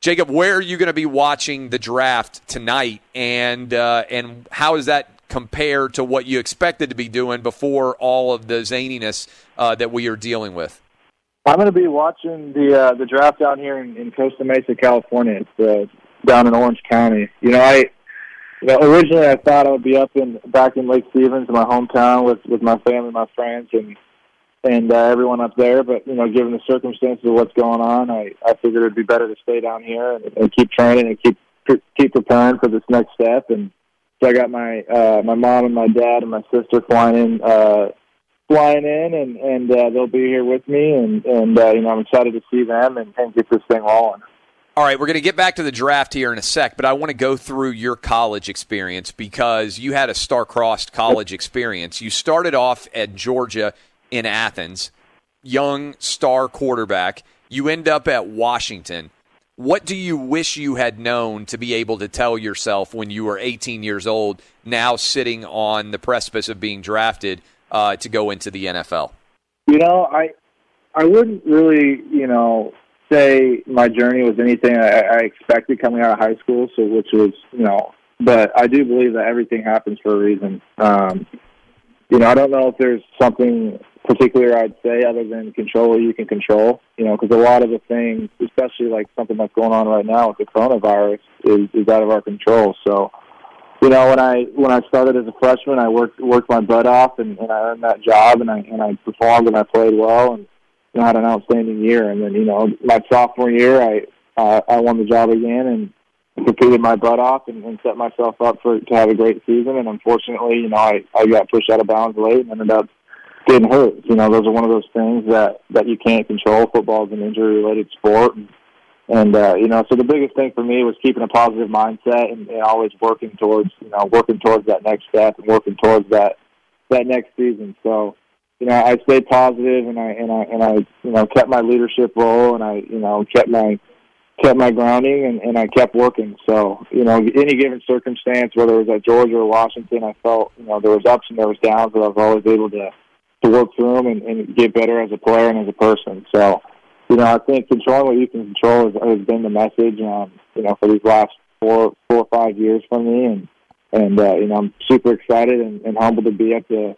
Jacob, where are you going to be watching the draft tonight, and uh, and how does that compare to what you expected to be doing before all of the zaniness uh, that we are dealing with? I'm going to be watching the uh, the draft down here in, in Costa Mesa, California. It's uh, down in Orange County. You know, I you know, originally I thought I would be up in back in Lake Stevens, my hometown, with with my family, my friends, and and uh, everyone up there. But you know, given the circumstances of what's going on, I I figured it'd be better to stay down here and, and keep training and keep keep preparing for this next step. And so I got my uh, my mom and my dad and my sister flying in. Uh, flying in and and uh, they'll be here with me and and uh, you know I'm excited to see them and, and get this thing rolling. All right, we're going to get back to the draft here in a sec, but I want to go through your college experience because you had a star-crossed college experience. You started off at Georgia in Athens, young star quarterback. You end up at Washington. What do you wish you had known to be able to tell yourself when you were 18 years old, now sitting on the precipice of being drafted uh, to go into the NFL? You know, I I wouldn't really, you know, say my journey was anything I, I expected coming out of high school. So, which was, you know, but I do believe that everything happens for a reason. Um, you know, I don't know if there's something particular I'd say other than control what you can control. You know, because a lot of the things, especially like something that's going on right now with the coronavirus, is is out of our control. So, you know, when I when I started as a freshman, I worked worked my butt off and, and I earned that job and I and I performed and I played well and you know, had an outstanding year. And then you know, my sophomore year, I uh, I won the job again and competed my butt off and, and set myself up for to have a great season. And unfortunately, you know, I I got pushed out of bounds late and ended up getting hurt. You know, those are one of those things that that you can't control. Football is an injury-related sport, and, and uh, you know, so the biggest thing for me was keeping a positive mindset and, and always working towards you know working towards that next step and working towards that that next season. So. You know, I stayed positive, and I and I and I, you know, kept my leadership role, and I, you know, kept my kept my grounding and, and I kept working. So, you know, any given circumstance, whether it was at Georgia or Washington, I felt, you know, there was ups and there was downs, but I was always able to to work through them and, and get better as a player and as a person. So, you know, I think controlling what you can control has, has been the message, um, you know, for these last four, four or five years for me. And, and, uh, you know, I'm super excited and, and humbled to be at the,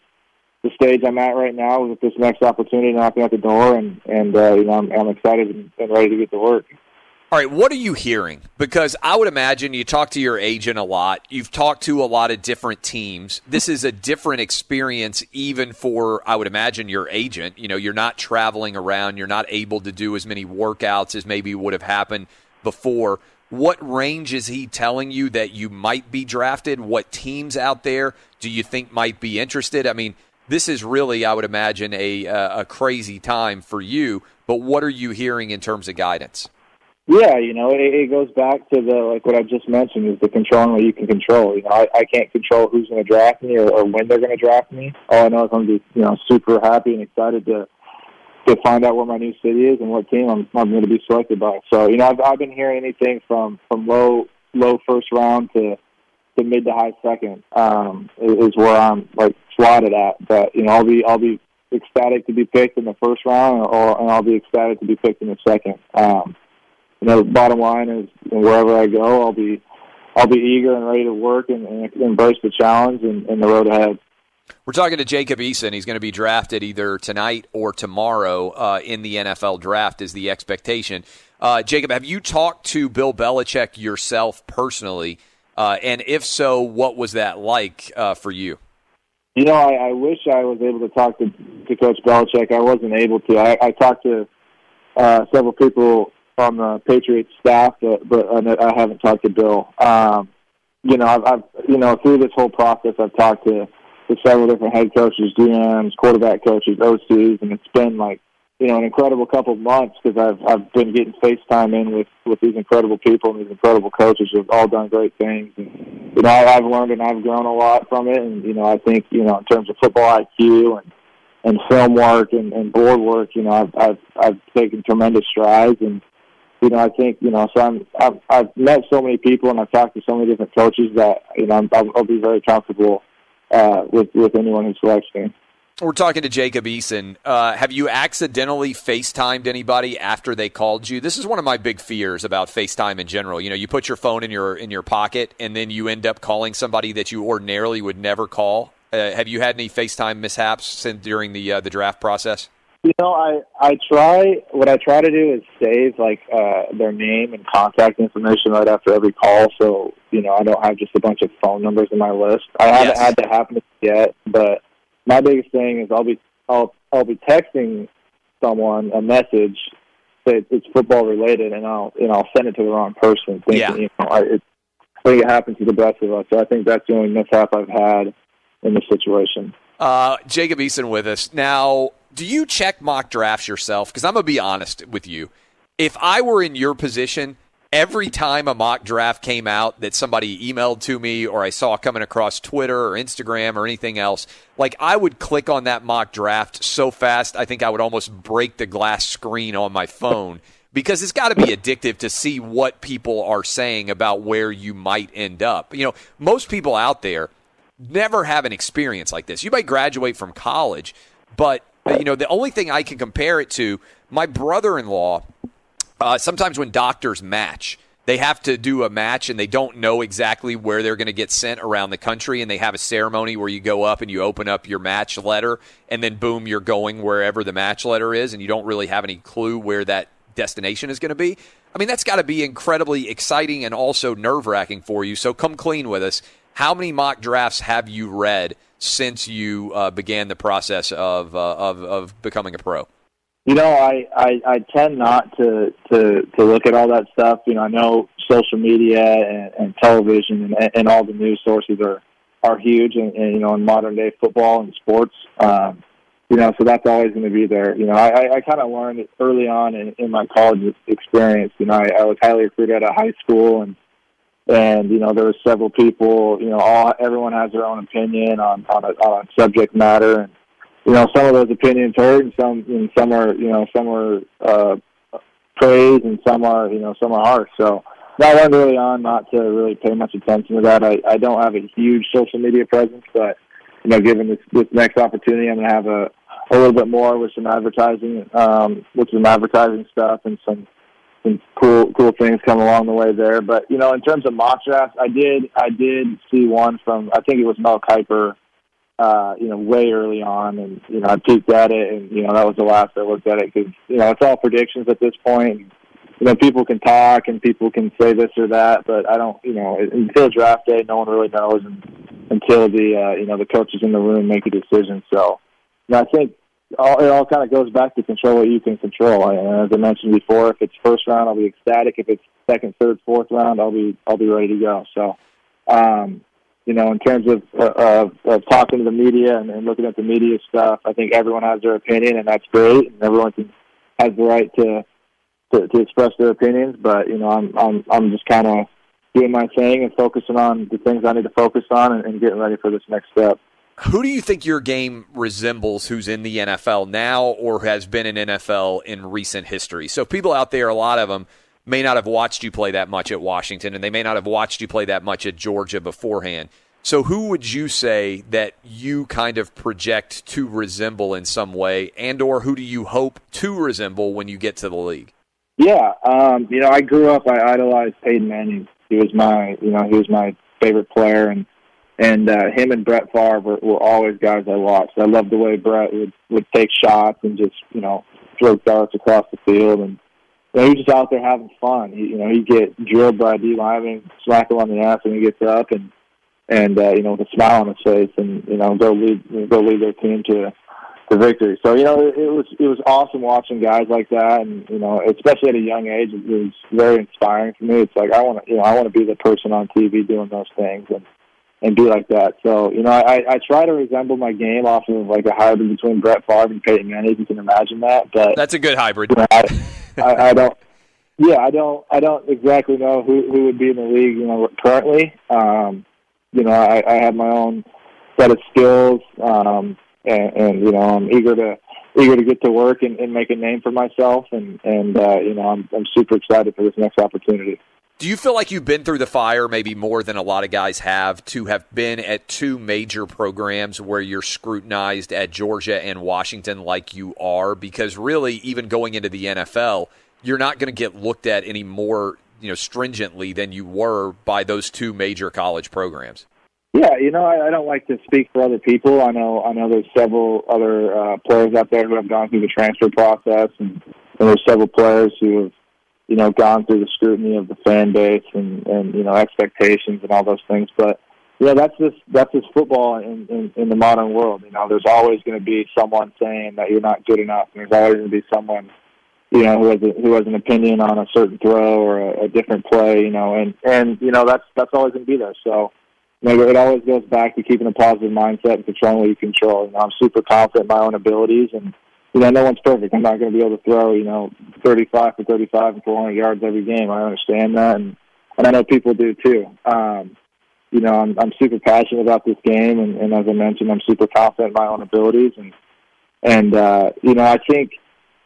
the stage I'm at right now with this next opportunity knocking at the door. And, and, uh, you know, I'm, I'm excited and, and ready to get to work. All right, what are you hearing? Because I would imagine you talk to your agent a lot. You've talked to a lot of different teams. This is a different experience, even for, I would imagine, your agent. You know, you're not traveling around, you're not able to do as many workouts as maybe would have happened before. What range is he telling you that you might be drafted? What teams out there do you think might be interested? I mean, this is really, I would imagine, a, uh, a crazy time for you, but what are you hearing in terms of guidance? Yeah, you know, it, it goes back to the like what I just mentioned is the controlling what you can control. You know, I, I can't control who's going to draft me or, or when they're going to draft me. All I know is I'm going to be, you know, super happy and excited to to find out where my new city is and what team I'm, I'm going to be selected by. So, you know, I've, I've been hearing anything from from low low first round to to mid to high second um, is, is where I'm like slotted at. But you know, I'll be I'll be ecstatic to be picked in the first round, or and I'll be ecstatic to be picked in the second. Um, you know, the bottom line is wherever I go, I'll be I'll be eager and ready to work and, and embrace the challenge and, and the road ahead. We're talking to Jacob Eason. He's going to be drafted either tonight or tomorrow uh, in the NFL draft, is the expectation. Uh, Jacob, have you talked to Bill Belichick yourself personally? Uh, and if so, what was that like uh, for you? You know, I, I wish I was able to talk to, to Coach Belichick. I wasn't able to. I, I talked to uh, several people on the Patriots staff, but, but I haven't talked to Bill. Um, you know, I've, I've you know through this whole process, I've talked to, to several different head coaches, GMs, quarterback coaches, OCs, and it's been like you know an incredible couple of months because I've I've been getting FaceTime in with with these incredible people and these incredible coaches who've all done great things. And, you know, I, I've learned and I've grown a lot from it, and you know, I think you know in terms of football IQ and and film work and, and board work, you know, I've I've I've taken tremendous strides and you know, I think you know, so I'm I've, I've met so many people and I've talked to so many different coaches that you know I'm, I'll be very comfortable uh, with with anyone who selects me. We're talking to Jacob Eason. Uh, have you accidentally FaceTimed anybody after they called you? This is one of my big fears about FaceTime in general. You know, you put your phone in your in your pocket and then you end up calling somebody that you ordinarily would never call. Uh, have you had any FaceTime mishaps during the uh, the draft process? You know, I I try. What I try to do is save like uh, their name and contact information right after every call, so you know I don't have just a bunch of phone numbers in my list. I haven't Yes. had that happen yet, but my biggest thing is I'll be I'll I'll be texting someone a message that it's football related, and I'll you know I'll send it to the wrong person. Thinking, Yeah. You know, I, it, I think it happens to the best of us. So I think that's the only mishap I've had in this situation. Uh, Jacob Eason with us. Now, do you check mock drafts yourself? Because I'm to be honest with you. If I were in your position, every time a mock draft came out that somebody emailed to me or I saw coming across Twitter or Instagram or anything else, like I would click on that mock draft so fast, I think I would almost break the glass screen on my phone because it's got to be addictive to see what people are saying about where you might end up. You know, most people out there never have an experience like this. You might graduate from college, but you know the only thing I can compare it to, my brother-in-law. Uh, sometimes when doctors match, they have to do a match and they don't know exactly where they're going to get sent around the country, and they have a ceremony where you go up and you open up your match letter, and then boom, you're going wherever the match letter is, and you don't really have any clue where that destination is going to be. I mean, that's got to be incredibly exciting and also nerve wracking for you. So come clean with us. How many mock drafts have you read since you uh, began the process of, uh, of of becoming a pro? You know, I, I, I tend not to, to, to look at all that stuff. You know, I know social media and, and television and, and all the news sources are, are huge and, and, you know, in modern day football and sports. Um, you know, so that's always going to be there. You know, I, I, kind of learned early on in, in my college experience. You know, I, I was highly recruited out of high school and, and you know there were several people you know all everyone has their own opinion on on a, on a subject matter. And you know some of those opinions hurt and some and some are you know some are uh praise and some are you know some are harsh. So I learned early on not to really pay much attention to that. I I don't have a huge social media presence but you know given this this next opportunity I'm to have a a little bit more with some advertising um with some advertising stuff and some some cool cool things come along the way there. But you know, in terms of mock drafts, I did I did see one from I think it was Mel Kiper, uh, you know, way early on, and you know I peeked at it, and you know that was the last I looked at it because you know it's all predictions at this point. You know, people can talk and people can say this or that, but I don't, you know, until draft day, no one really knows, and until the, uh, you know, the coaches in the room make a decision. So, you know, I think all, it all kind of goes back to control what you can control. And as I mentioned before, if it's first round, I'll be ecstatic. If it's second, third, fourth round, I'll be, I'll be ready to go. So, um, you know, in terms of, uh, of, of talking to the media and, and looking at the media stuff, I think everyone has their opinion, and that's great, and everyone can, has the right to to, to express their opinions. But you know, I'm I'm I'm just kind of doing my thing and focusing on the things I need to focus on and, and getting ready for this next step. Who do you think your game resembles who's in the NFL now or has been in NFL in recent history? So, people out there, a lot of them may not have watched you play that much at Washington and they may not have watched you play that much at Georgia beforehand. So, who would you say that you kind of project to resemble in some way, and or who do you hope to resemble when you get to the league? Yeah, um, you know, I grew up. I idolized Peyton Manning. He was my, you know, he was my favorite player, and and uh, him and Brett Favre were, were always guys I watched. I loved the way Brett would would take shots and just, you know, throw darts across the field, and you know, he was just out there having fun. He, you know, he'd get drilled by D lineman, smack him on the ass when he gets up, and and uh, you know, with a smile on his face, and you know, go lead go lead their team to to victory. So you know, it, it was it was awesome watching guys like that, and you know, especially at a young age, it was very inspiring for me. It's like I want to, you know, I want to be the person on TV doing those things and and be like that. So you know, I I try to resemble my game off of like a hybrid between Brett Favre and Peyton Manning. If you can imagine that, but that's a good hybrid. I, I, I don't. Yeah, I don't. I don't exactly know who who would be in the league. You know, currently. Um, you know, I, I have my own set of skills. Um, and, and you know I'm eager to eager to get to work and, and make a name for myself, and and uh, you know I'm I'm super excited for this next opportunity. Do you feel like you've been through the fire maybe more than a lot of guys have to have been at two major programs where you're scrutinized at Georgia and Washington like you are? Because really, even going into the NFL, you're not going to get looked at any more you know stringently than you were by those two major college programs. Yeah, you know, I, I don't like to speak for other people. I know, I know, there's several other uh, players out there who have gone through the transfer process, and, and there's several players who have, you know, gone through the scrutiny of the fan base and and you know expectations and all those things. But yeah, that's just that's just football in in, in the modern world. You know, there's always going to be someone saying that you're not good enough, and there's always going to be someone you know, who has a, who has an opinion on a certain throw or a, a different play, you know, and and you know that's that's always going to be there. So you know, it always goes back to keeping a positive mindset and controlling what you control. You know, I'm super confident in my own abilities, and you know, no one's perfect. I'm not going to be able to throw, you know, 35 for 35 and 400 yards every game. I understand that, and and I know people do too. Um, you know, I'm I'm super passionate about this game, and, and as I mentioned, I'm super confident in my own abilities, and and uh, you know, I think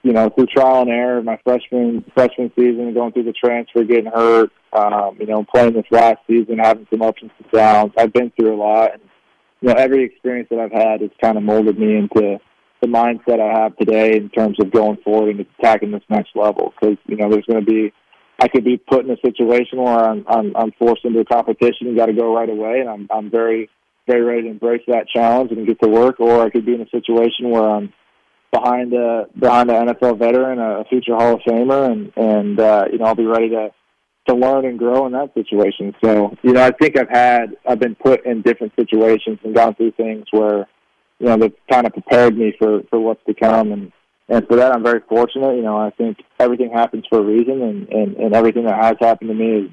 you know, through trial and error, my freshman freshman season, going through the transfer, getting hurt, um, you know, playing this last season, having some ups and downs. I've been through a lot, and you know, every experience that I've had has kind of molded me into the mindset I have today in terms of going forward and attacking this next level. Because you know, there's going to be, I could be put in a situation where I'm I'm, I'm forced into a competition and got to go right away, and I'm I'm very very ready to embrace that challenge and get to work. Or I could be in a situation where I'm behind a behind an NFL veteran, a future Hall of Famer, and and uh, you know I'll be ready to to learn and grow in that situation. So you know I think I've had I've been put in different situations and gone through things where you know they've kind of prepared me for for what's to come, and and for that I'm very fortunate. You know I think everything happens for a reason, and and, and everything that has happened to me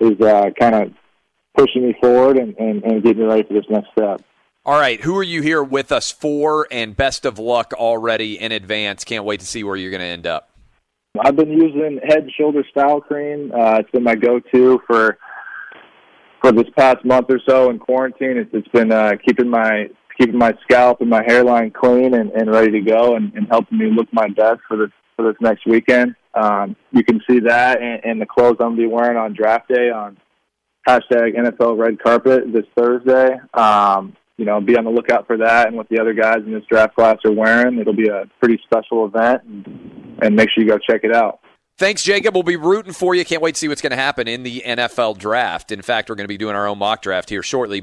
is is uh, kind of pushing me forward and, and, and getting me ready for this next step. All right, who are you here with us for? And best of luck already in advance. Can't wait to see where you're going to end up. I've been using Head and Shoulder Style Cream. Uh, it's been my go-to for for this past month or so in quarantine. It's, it's been uh, keeping my keeping my scalp and my hairline clean and, and ready to go, and, and helping me look my best for this for this next weekend. Um, you can see that and, the clothes I'm gonna be wearing on draft day on hashtag NFL Red Carpet this Thursday. Um, you know, be on the lookout for that and what the other guys in this draft class are wearing. It'll be a pretty special event, and, and make sure you go check it out. Thanks, Jacob. We'll be rooting for you. Can't wait to see what's going to happen in the NFL draft. In fact, we're going to be doing our own mock draft here shortly.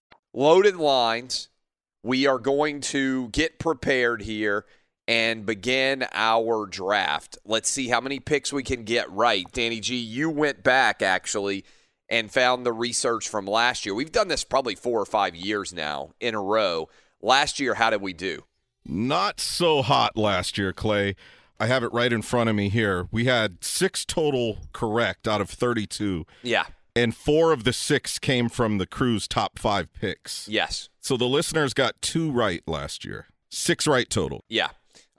loaded lines. We are going to get prepared here and begin our draft. Let's see how many picks we can get right. Danny G, you went back actually and found the research from last year. We've done this probably four or five years now in a row. Last year, how did we do? Not so hot last year, Clay. I have it right in front of me here. We had six total correct out of 32. Yeah and four of the six came from the crew's top five picks. Yes. So the listeners got two right last year, six right total. Yeah.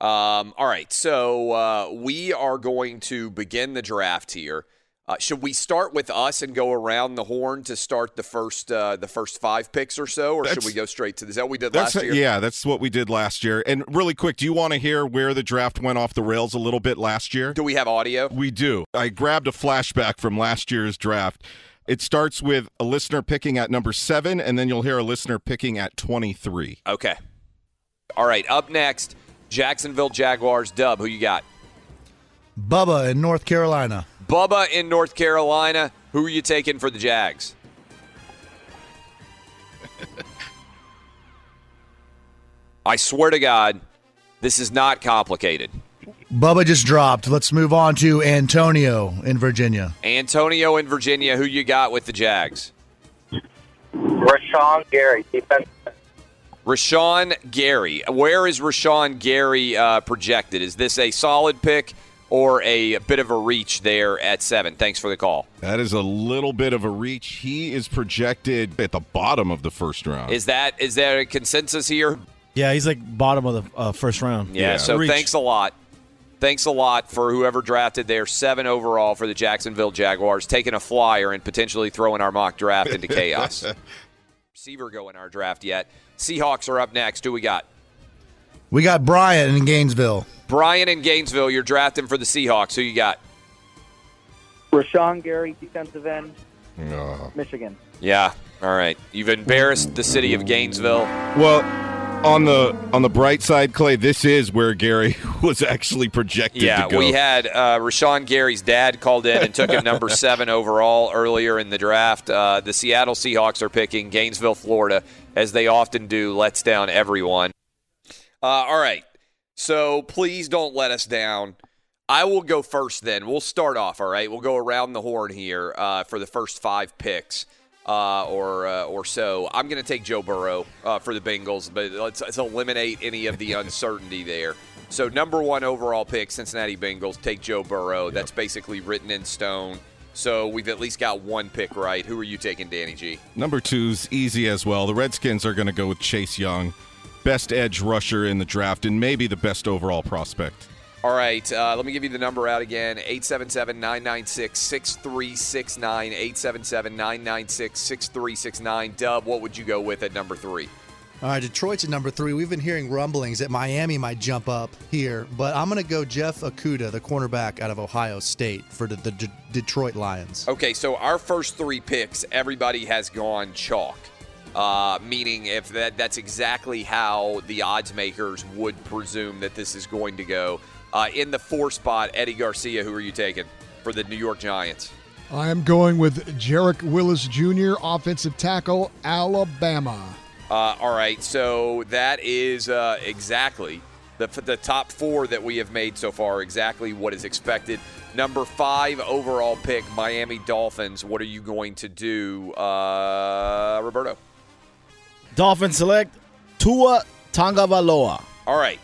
Um, all right, so uh, we are going to begin the draft here. Uh, should we start with us and go around the horn to start the first uh, the first five picks or so, or should we go straight to this? Is that we did last year? yeah, that's what we did last year. And really quick, do you want to hear where the draft went off the rails a little bit last year? Do we have audio? We do. I grabbed a flashback from last year's draft. It starts with a listener picking at number seven, and then you'll hear a listener picking at 23. Okay. All right. Up next, Jacksonville Jaguars. Dub, who you got? Bubba in North Carolina. Bubba in North Carolina. Who are you taking for the Jags? I swear to God, this is not complicated. Bubba just dropped. Let's move on to Antonio in Virginia. Antonio in Virginia. Who you got with the Jags? Rashan Gary, defense. Rashan Gary. Where is Rashan Gary uh, projected? Is this a solid pick or a bit of a reach there at seven? Thanks for the call. That is a little bit of a reach. He is projected at the bottom of the first round. Is that is there a consensus here? Yeah, he's like bottom of the uh, first round. Yeah. So Reach. thanks a lot. Thanks a lot for whoever drafted there. Seven overall for the Jacksonville Jaguars, taking a flyer and potentially throwing our mock draft into chaos. Receiver go in our draft yet. Seahawks are up next. Who we got? We got Bryant in Gainesville. Brian in Gainesville. You're drafting for the Seahawks. Who you got? Rashan Gary, defensive end, Michigan. Yeah. All right. You've embarrassed the city of Gainesville. Well, on the on the bright side, Clay, this is where Gary was actually projected Yeah, to go. we had uh, Rashan Gary's dad called in and took him number seven overall earlier in the draft. Uh, the Seattle Seahawks are picking Gainesville, Florida, as they often do, lets down everyone. Uh, all right. So please don't let us down. I will go first then. We'll start off, all right? We'll go around the horn here uh, for the first five picks uh, or uh, or so. I'm going to take Joe Burrow uh, for the Bengals, but let's, let's eliminate any of the uncertainty there. So number one overall pick, Cincinnati Bengals, take Joe Burrow. That's basically written in stone. So we've at least got one pick right. Who are you taking, Danny G? Number two's easy as well. The Redskins are going to go with Chase Young, best edge rusher in the draft, and maybe the best overall prospect. All right, uh, let me give you the number out again 877 996 6369. 877 996 6369. Dub, what would you go with at number three? All right, Detroit's at number three. We've been hearing rumblings that Miami might jump up here, but I'm going to go Jeff Okudah, the cornerback out of Ohio State, for the, the D- Detroit Lions. Okay, so our first three picks, everybody has gone chalk. Uh, meaning, if that, that's exactly how the odds makers would presume that this is going to go. Uh, in the four spot, Eddie Garcia, who are you taking for the New York Giants? I am going with Jedrick Wills Jr., offensive tackle, Alabama. Uh, all right, so that is uh, exactly the, the top four that we have made so far, exactly what is expected. Number five overall pick, Miami Dolphins. What are you going to do, uh, Roberto? Dolphins select Tua Tagovailoa. All right.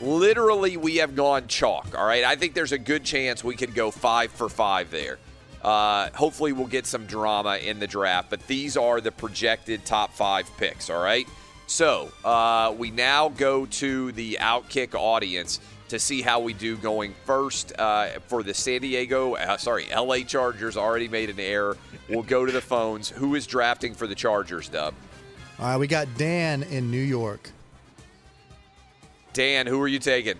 Literally, we have gone chalk. All right. I think there's a good chance we could go five for five there. Uh, hopefully, we'll get some drama in the draft, but these are the projected top five picks. All right. So uh, we now go to the Outkick audience to see how we do going first uh, for the San Diego, uh, sorry, LA Chargers already made an error. We'll go to the phones. Who is drafting for the Chargers, Dub? All right, we got Dan in New York. Dan, who are you taking?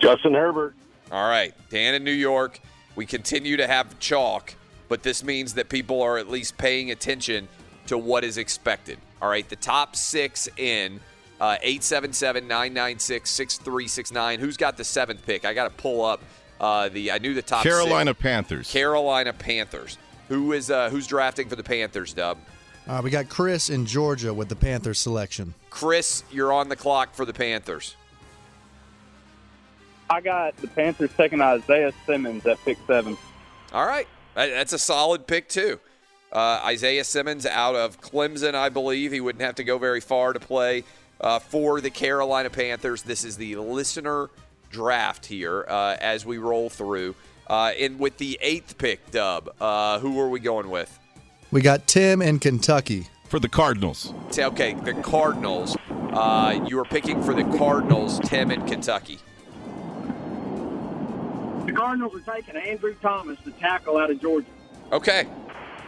Justin Herbert. All right, Dan in New York. We continue to have chalk, but this means that people are at least paying attention to what is expected. All right, the top six in uh, 877 996 6369. Who's got the seventh pick? I got to pull up uh, the. I knew the top Carolina six. Panthers. Carolina Panthers. Who is uh, who's drafting for the Panthers, Dub? Uh, we got Chris in Georgia with the Panthers selection. Chris, you're on the clock for the Panthers. I got the Panthers taking Isaiah Simmons at pick seven. All right. That's a solid pick, too. Uh, Isaiah Simmons out of Clemson, I believe. He wouldn't have to go very far to play uh, for the Carolina Panthers. This is the listener draft here uh, as we roll through. Uh, and with the eighth pick, Dub, uh, who are we going with? We got Tim in Kentucky. For the Cardinals. Say, Okay, the Cardinals. Uh, you are picking for the Cardinals, Tim in Kentucky. The Cardinals are taking Andrew Thomas, the tackle out of Georgia. Okay.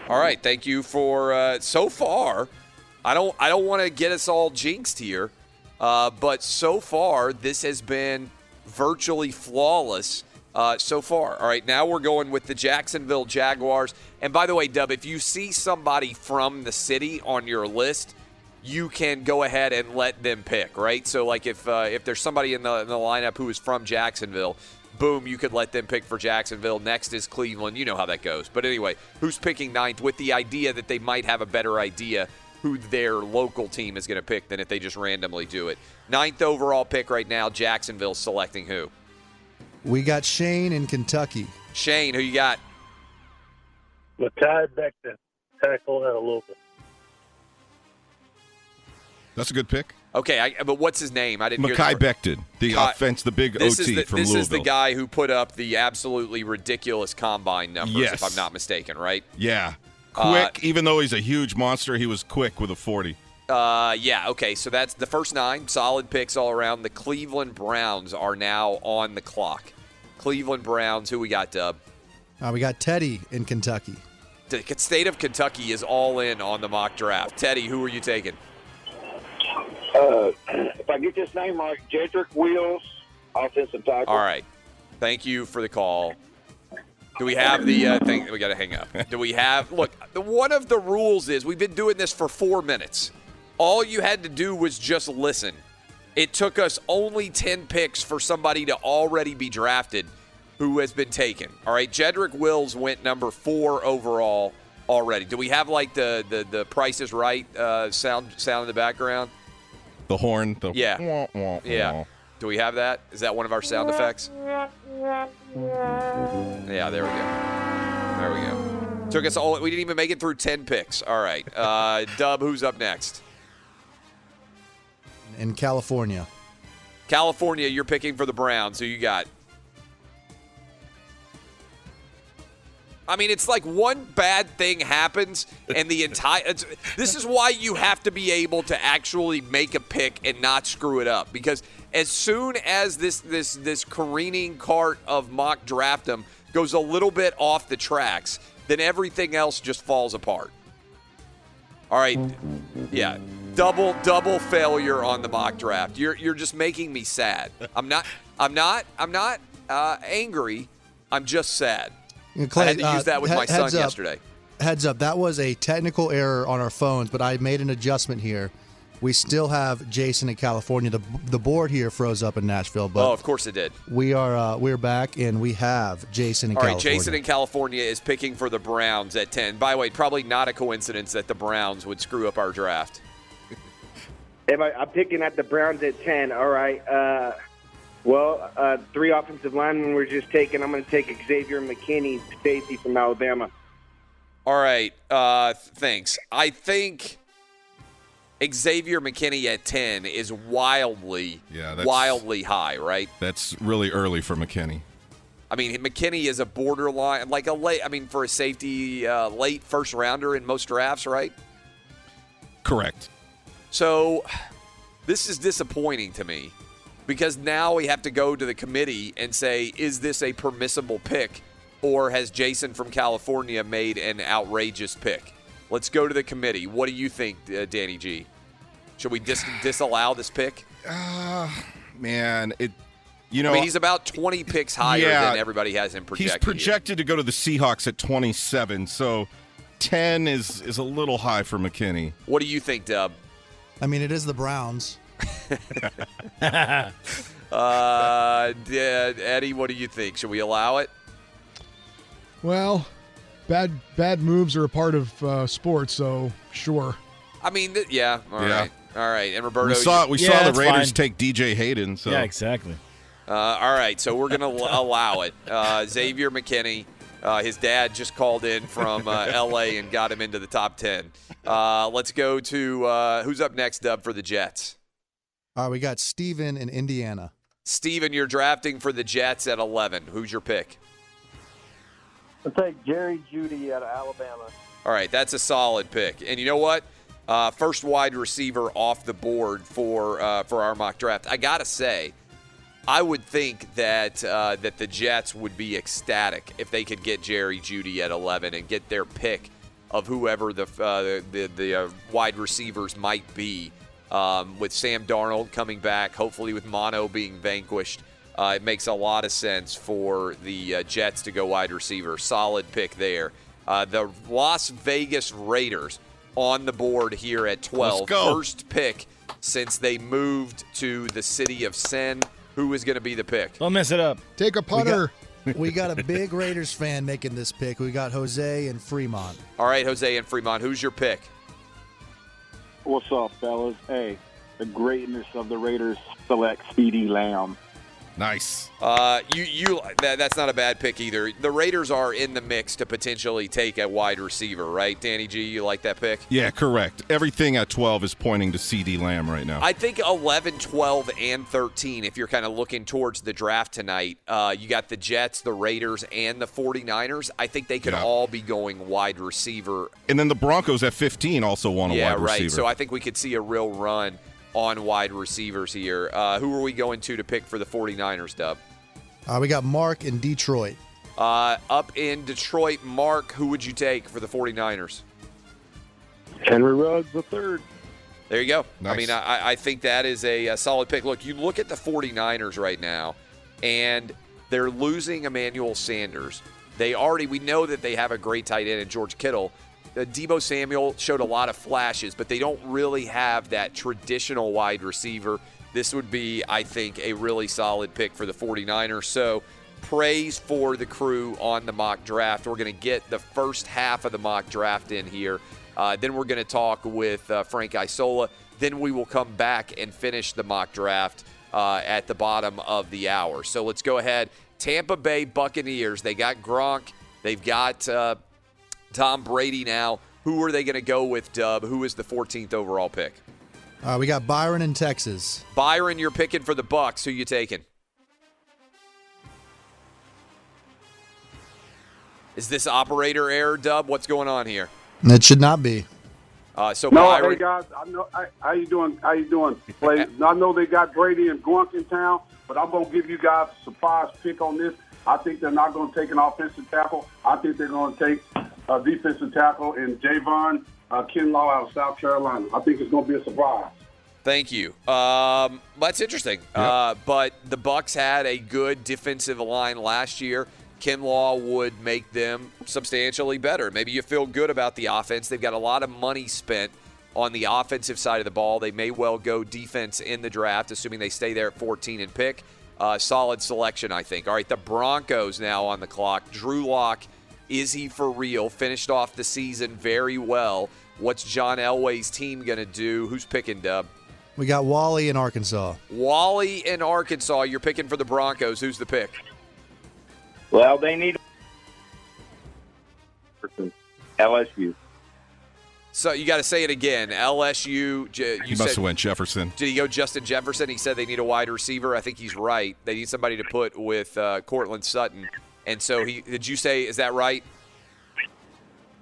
All right. Thank you for uh, so far. I don't. I don't want to get us all jinxed here, uh, but so far this has been virtually flawless. Uh, so far. All right, now we're going with the Jacksonville Jaguars. And by the way, Dub, if you see somebody from the city on your list, you can go ahead and let them pick, right? So, like if uh, if there's somebody in the, in the lineup who is from Jacksonville, boom, you could let them pick for Jacksonville. Next is Cleveland. You know how that goes. But anyway, who's picking ninth with the idea that they might have a better idea who their local team is going to pick than if they just randomly do it. Ninth overall pick right now, Jacksonville selecting who? We got Shane in Kentucky. Shane, who you got? Mekhi Becton, tackle out of Louisville. That's a good pick. Okay, I, but what's his name? I didn't hear Mekhi the- Becton, the Kai- offense, the big This OT is the, from this Louisville. is the guy who put up the absolutely ridiculous combine numbers, Yes. if I'm not mistaken, right? Yeah, Uh, quick. even though he's a huge monster, he was quick with a forty. Uh, yeah, okay. So that's the first nine. Solid picks all around. The Cleveland Browns are now on the clock. Cleveland Browns, who we got, Dub? Uh, we got Teddy in Kentucky. The state of Kentucky is all in on the mock draft. Teddy, who are you taking? Uh, if I get this name right, Jedrick Wills, offensive tackle. All right. Thank you for the call. Do we have the uh, thing? We got to hang up. Do we have? Look, the, one of the rules is we've been doing this for four minutes. All you had to do was just listen. It took us only 10 picks for somebody to already be drafted who has been taken. All right, Jedrick Wills went number four overall already. Do we have like the the, the Price is Right uh, sound sound in the background? The horn. The Yeah. wah, wah, Yeah. wah. Do we have that? Is that one of our sound effects? Yeah, there we go. There we go. Took us all. We didn't even make it through ten picks. All right, uh, Dub. Who's up next? In California. California. You're picking for the Browns. Who you got? I mean, it's like one bad thing happens, and the entire. This is why you have to be able to actually make a pick and not screw it up. Because as soon as this this this careening cart of mock draftum goes a little bit off the tracks, then everything else just falls apart. All right, yeah, double double failure on the mock draft. You're you're just making me sad. I'm not. I'm not. I'm not uh, angry. I'm just sad. You know, I had to uh, use that with he- my son heads up. yesterday. Heads up, that was a technical error on our phones, but I made an adjustment here. We still have Jason in California. The the board here froze up in Nashville, but oh, of course it did. we are uh, we're back and we have Jason in All right, California. Jason in California is picking for the Browns at 10. By the way, probably not a coincidence that the Browns would screw up our draft. Am I, I'm picking at the Browns at 10. All right. Uh, well, uh, three offensive linemen we're just taking. I'm going to take Xavier McKinney, safety from Alabama. All right, uh, thanks. I think Xavier McKinney at 10 is wildly, Yeah, that's- wildly high, right? That's really early for McKinney. I mean, McKinney is a borderline, like a late, I mean, for a safety, uh, late first rounder in most drafts, right? Correct. So this is disappointing to me because now we have to go to the committee and say, is this a permissible pick or has Jason from California made an outrageous pick? Let's go to the committee. What do you think, uh, Danny G? Should we dis- disallow this pick? Uh, man, it. You know, I mean, he's about 20 picks higher Yeah. than everybody has him projected. He's projected to go to the Seahawks at 27, so 10 is is a little high for McKinney. What do you think, Dub? I mean, it is the Browns. Uh, Eddie, what do you think? Should we allow it? Well, bad bad moves are a part of uh, sports, so sure. I mean, th- yeah. All right, Yeah. all right. And Roberto, we saw you- we saw the Raiders take DJ Hayden. So Yeah, exactly. Uh, all right, so we're going to allow it. Uh, Xavier McKinney, uh, his dad just called in from uh, L.A. and got him into the top 10. Uh, let's go to uh, who's up next, Dub, for the Jets? All right, we got Steven in Indiana. Steven, you're drafting for the Jets at 11. Who's your pick? I'll take Jerry Jeudy out of Alabama. All right, that's a solid pick. And you know what? Uh, first wide receiver off the board for uh, for our mock draft. I gotta say, I would think that uh, that the Jets would be ecstatic if they could get Jerry Jeudy at 11 and get their pick of whoever the uh, the the, the uh, wide receivers might be. Um, with Sam Darnold coming back, hopefully with Mono being vanquished, uh, it makes a lot of sense for the uh, Jets to go wide receiver. Solid pick there. Uh, the Las Vegas Raiders on the board here at 12. Let's go. First pick since they moved to the city of Sin. Who is going to be the pick? Don't mess it up. Take a We got, putter. we got a big Raiders fan making this pick. We got Jose and Fremont. All right, Jose and Fremont, who's your pick? What's up, fellas? Hey, the greatness of the Raiders select CeeDee Lamb. Nice. Uh, you you that, that's not a bad pick either. The Raiders are in the mix to potentially take a wide receiver, right? Danny G, you like that pick? Yeah, correct. Everything at 12 is pointing to CeeDee Lamb right now. I think 11, 12, and 13, if you're kind of looking towards the draft tonight, uh, you got the Jets, the Raiders, and the 49ers. I think they could Yeah. all be going wide receiver. and then the Broncos at 15 also want a yeah, wide receiver. Yeah, right. So I think we could see a real run on wide receivers here. Uh, who are we going to to pick for the 49ers, Dub? Uh, we got Mark in Detroit. Uh, up in Detroit, Mark, who would you take for the 49ers? Henry Ruggs the third. There you go. I mean, I, I think that is a, a solid pick. Look, you look at the 49ers right now, and they're losing Emmanuel Sanders. They already, we know that they have a great tight end in George Kittle. Uh, Deebo Samuel showed a lot of flashes, but they don't really have that traditional wide receiver. This would be, I think, a really solid pick for the 49ers. So, praise for the crew on the mock draft. We're going to get the first half of the mock draft in here. Uh, then we're going to talk with uh, Frank Isola. Then we will come back and finish the mock draft uh, at the bottom of the hour. So let's go ahead. Tampa Bay Buccaneers. They got Gronk. They've got uh, Tom Brady now. Who are they going to go with, Dub? Who is the 14th overall pick? Uh, we got Byron in Texas. Byron, you're picking for the Bucks. Who you taking? Is this operator error, Dub? What's going on here? It should not be. Uh, so No, Byron, hey guys, I know. I, how you doing? How you doing? Play. I know they got Brady and Gronk in town, but I'm gonna give you guys a surprise pick on this. I think they're not going to take an offensive tackle. I think they're going to take a defensive tackle in Javon uh, Kinlaw out of South Carolina. I think it's going to be a surprise. Thank you. Um, that's interesting. Uh, but the Bucks had a good defensive line last year. Kinlaw would make them substantially better. Maybe you feel good about the offense. They've got a lot of money spent on the offensive side of the ball. They may well go defense in the draft, assuming they stay there at 14 and pick. Uh, solid selection, I think. All right, the Broncos now on the clock. Drew Lock, is he for real? Finished off the season very well. What's John Elway's team going to do? Who's picking, Dub? We got Wally in Arkansas. Wally in Arkansas. You're picking for the Broncos. Who's the pick? Well, they need LSU. So you got to say it again. LSU. You he said, must have went Jefferson. Did he go Justin Jefferson? He said they need a wide receiver. I think he's right. They need somebody to put with uh, Courtland Sutton. And so he. Did you say is that right?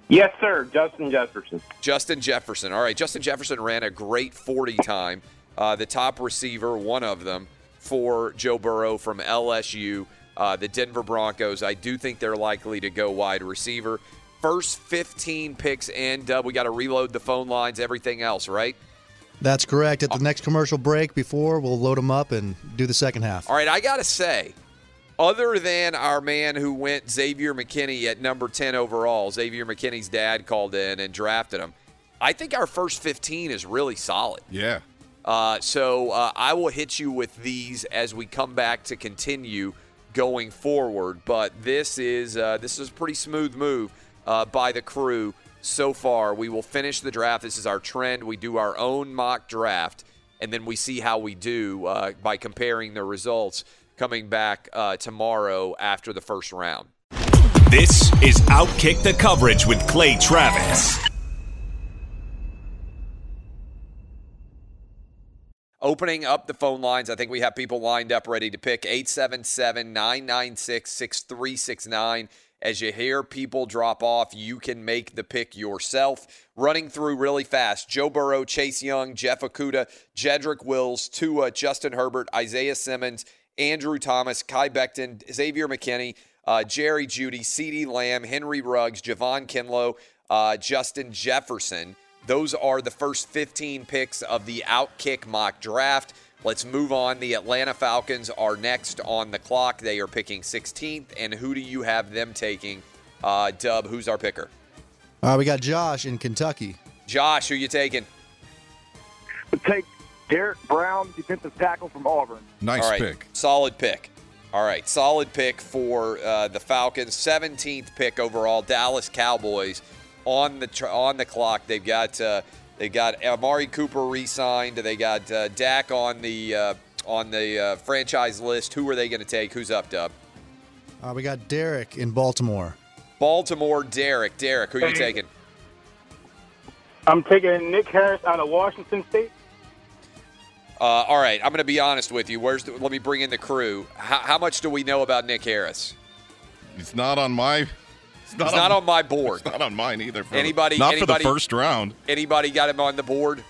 Yes, sir. Justin Jefferson. Justin Jefferson. All right. Justin Jefferson ran a great 40 time. Uh, the top receiver, one of them, for Joe Burrow from LSU. Uh, the Denver Broncos. I do think they're likely to go wide receiver. First 15 picks in. Dub, we got to reload the phone lines, everything else, right? That's correct. At the next commercial break, before we'll load them up and do the second half. All right, I got to say, other than our man who went Xavier McKinney at number 10 overall, Xavier McKinney's dad called in and drafted him. I think our first 15 is really solid. Yeah. Uh, so uh, I will hit you with these as we come back to continue going forward. But this is uh, this is a pretty smooth move uh, by the crew so far. We will finish the draft. This is our trend. We do our own mock draft, and then we see how we do uh, by comparing the results coming back uh, tomorrow after the first round. This is Outkick the Coverage with Clay Travis. Opening up the phone lines, I think we have people lined up ready to pick 877 996 6369. As you hear people drop off, you can make the pick yourself. Running through really fast Joe Burrow, Chase Young, Jeff Okudah, Jedrick Wills, Tua, Justin Herbert, Isaiah Simmons, Andrew Thomas, Mekhi Becton, Xavier McKinney, uh, Jerry Jeudy, CeeDee Lamb, Henry Ruggs, Javon Kinlaw, uh, Justin Jefferson. Those are the first 15 picks of the Outkick mock draft. Let's move on. The Atlanta Falcons are next on the clock. They are picking 16th. And who do you have them taking? Uh, Dub, who's our picker? Uh, we got Josh in Kentucky. Josh, who are you taking? Take Derrick Brown, defensive tackle from Auburn. Nice All right, pick. Solid pick. All right, solid pick for uh, the Falcons. 17th pick overall. Dallas Cowboys on the tr- on the clock. They've got uh, they got Amari Cooper re-signed. They got uh, Dak on the uh, on the uh, franchise list. Who are they going to take? Who's up, Dub? Uh, we got Derek in Baltimore. Baltimore, Derek. Derek, who are you taking? I'm taking Nick Harris out of Washington State. Uh, all right, I'm going to be honest with you. Where's the, let me bring in the crew. How, how much do we know about Nick Harris? It's not on my. It's He's not on my board. It's not on mine either. For Anybody? Not anybody, for the first round. Anybody got him on the board?